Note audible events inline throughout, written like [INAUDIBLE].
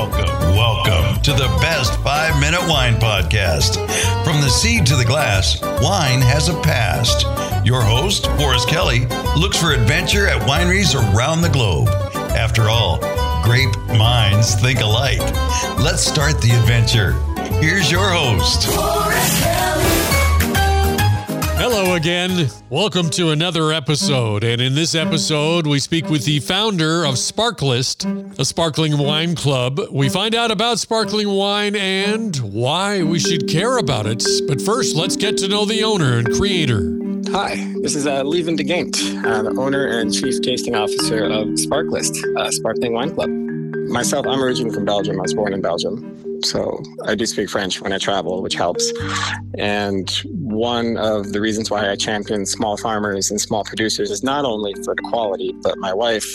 Welcome, welcome to the best five minute wine podcast. From the seed to the glass, wine has a past. Your host, Forrest Kelly, looks for adventure at wineries around the globe. After all, grape minds think alike. Let's start the adventure. Here's your host. Hello again. Welcome to another episode. And in this episode, we speak with the founder of Sparkle-ist, a sparkling wine club. We find out about sparkling wine and why we should care about it. But first, let's get to know the owner and creator. Hi, this is uh, De Geyndt, uh, the owner and chief tasting officer of Sparkle-ist, uh, Sparkling Wine Club. Myself, I'm originally from Belgium. I was born in Belgium. So I do speak French when I travel, which helps. And one of the reasons why I champion small farmers and small producers is not only for the quality, but my wife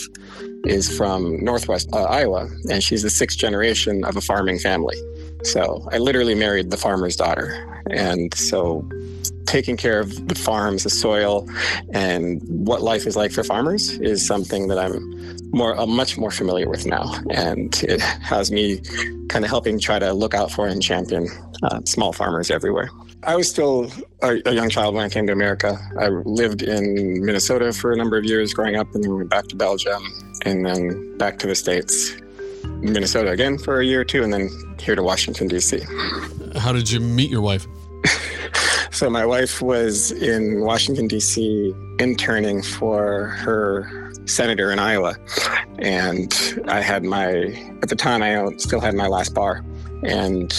is from Northwest uh, Iowa, and she's the sixth generation of a farming family. So I literally married the farmer's daughter. And so taking care of the farms, the soil, and what life is like for farmers is something that I'm more, uh, much more familiar with now. And it has me kind of helping try to look out for and champion uh, small farmers everywhere. I was still a, a, young child when I came to America. I lived in Minnesota for a number of years growing up, and then went back to Belgium, and then back to the States. Minnesota again for a year or two, and then here to Washington, D.C. How did you meet your wife? [LAUGHS] so, my wife was in Washington, D.C., interning for her senator in Iowa. And I had my, at the time, I still had my last bar. And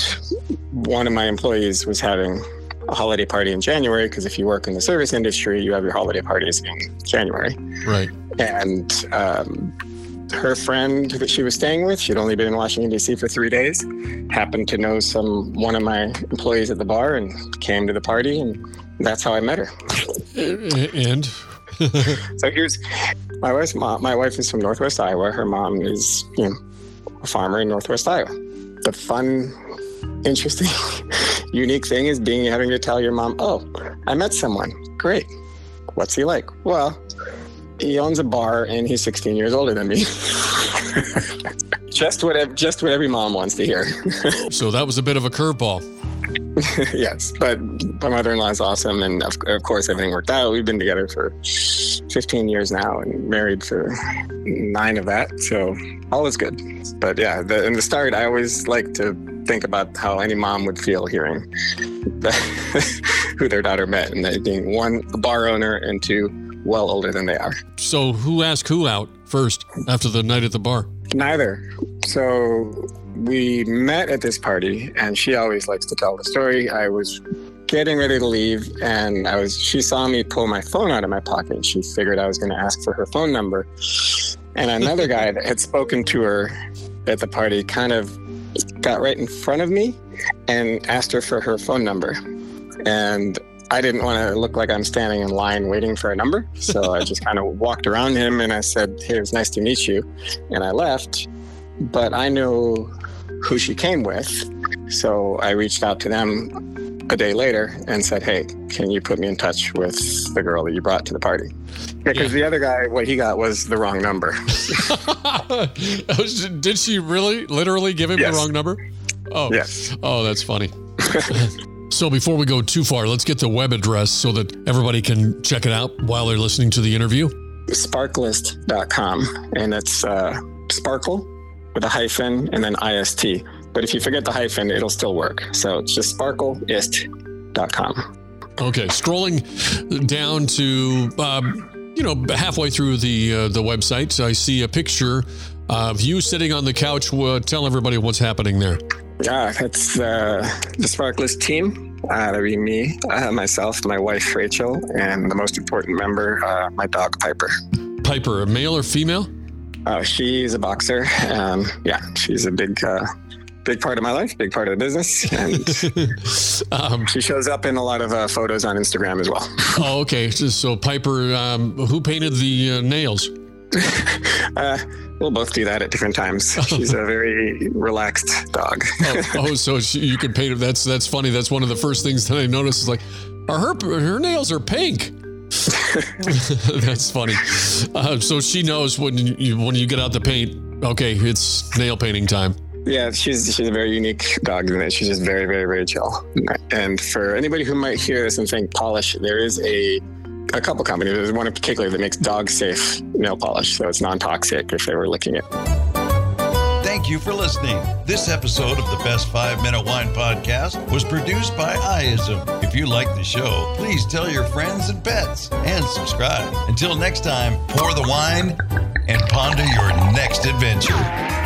one of my employees was having a holiday party in January because if you work in the service industry, you have your holiday parties in January. Right. And um, her friend that she was staying with, she'd only been in Washington D.C. for three days, happened to know some one of my employees at the bar and came to the party, and that's how I met her. And [LAUGHS] so here's my wife's mom. My wife is from Northwest Iowa. Her mom is, you know, a farmer in Northwest Iowa. The fun, interesting, unique thing is being having to tell your mom, "Oh, I met someone. Great. What's he like?" Well, he owns a bar and he's 16 years older than me. [LAUGHS] just what just what every mom wants to hear. [LAUGHS] so that was a bit of a curveball. [LAUGHS] yes, but my mother-in-law is awesome, and of, of, course everything worked out. We've been together for 15 years now, and married for nine of that, so all is good. But yeah, the, in the start, I always like to think about how any mom would feel hearing [LAUGHS] who their daughter met, and they being one a bar owner and two well older than they are. So who asked who out first after the night at the bar? Neither. So we met at this party, and she always likes to tell the story. I was getting ready to leave, and I was. She saw me pull my phone out of my pocket. And she figured I was going to ask for her phone number, and another guy that had spoken to her at the party kind of got right in front of me and asked her for her phone number, and I didn't want to look like I'm standing in line waiting for a number. So I just kind of walked around him and I said, Hey, it was nice to meet you. And I left. But I knew who she came with. So I reached out to them a day later and said, Hey, can you put me in touch with the girl that you brought to the party? Because yeah, the other guy, what he got was the wrong number. [LAUGHS] Did she really literally give him yes. the wrong number? Oh, yes. Oh, that's funny. [LAUGHS] so before we go too far, let's get the web address so that everybody can check it out while they're listening to the interview. Sparkle-ist.com. And it's uh, sparkle with a hyphen and then IST. But if you forget the hyphen, it'll still work. So it's just sparkleist.com. Okay, scrolling down to um, you know halfway through the uh, the website, I see a picture of you sitting on the couch. Uh, tell everybody what's happening there. Yeah, it's uh, the Sparkle-ist team. Uh, that'd be me, uh, myself, my wife Rachel, and the most important member, uh, my dog Piper. Piper, a male or female? Oh, she's a boxer. Um, yeah, she's a big, uh, big part of my life, big part of the business, and [LAUGHS] um, she shows up in a lot of uh, photos on Instagram as well. Oh, okay. So, so Piper, um, who painted the uh, nails? [LAUGHS] uh, we'll both do that at different times. [LAUGHS] She's a very relaxed dog. oh, oh, so she, you can paint it. That's that's funny. That's one of the first things that I noticed. Is like, are her her nails are pink. [LAUGHS] That's funny. Uh, so she knows when you when you get out the paint. Okay, it's nail painting time. Yeah, she's she's a very unique dog in that she's just very, very, very chill. And for anybody who might hear this and think polish, there is a a couple companies. There's one in particular that makes dog safe nail polish, so it's non toxic if they were licking it. Thank you for listening. This episode of the Best 5 Minute Wine Podcast was produced by IISM. If you like the show, please tell your friends and pets and subscribe. Until next time, pour the wine and ponder your next adventure.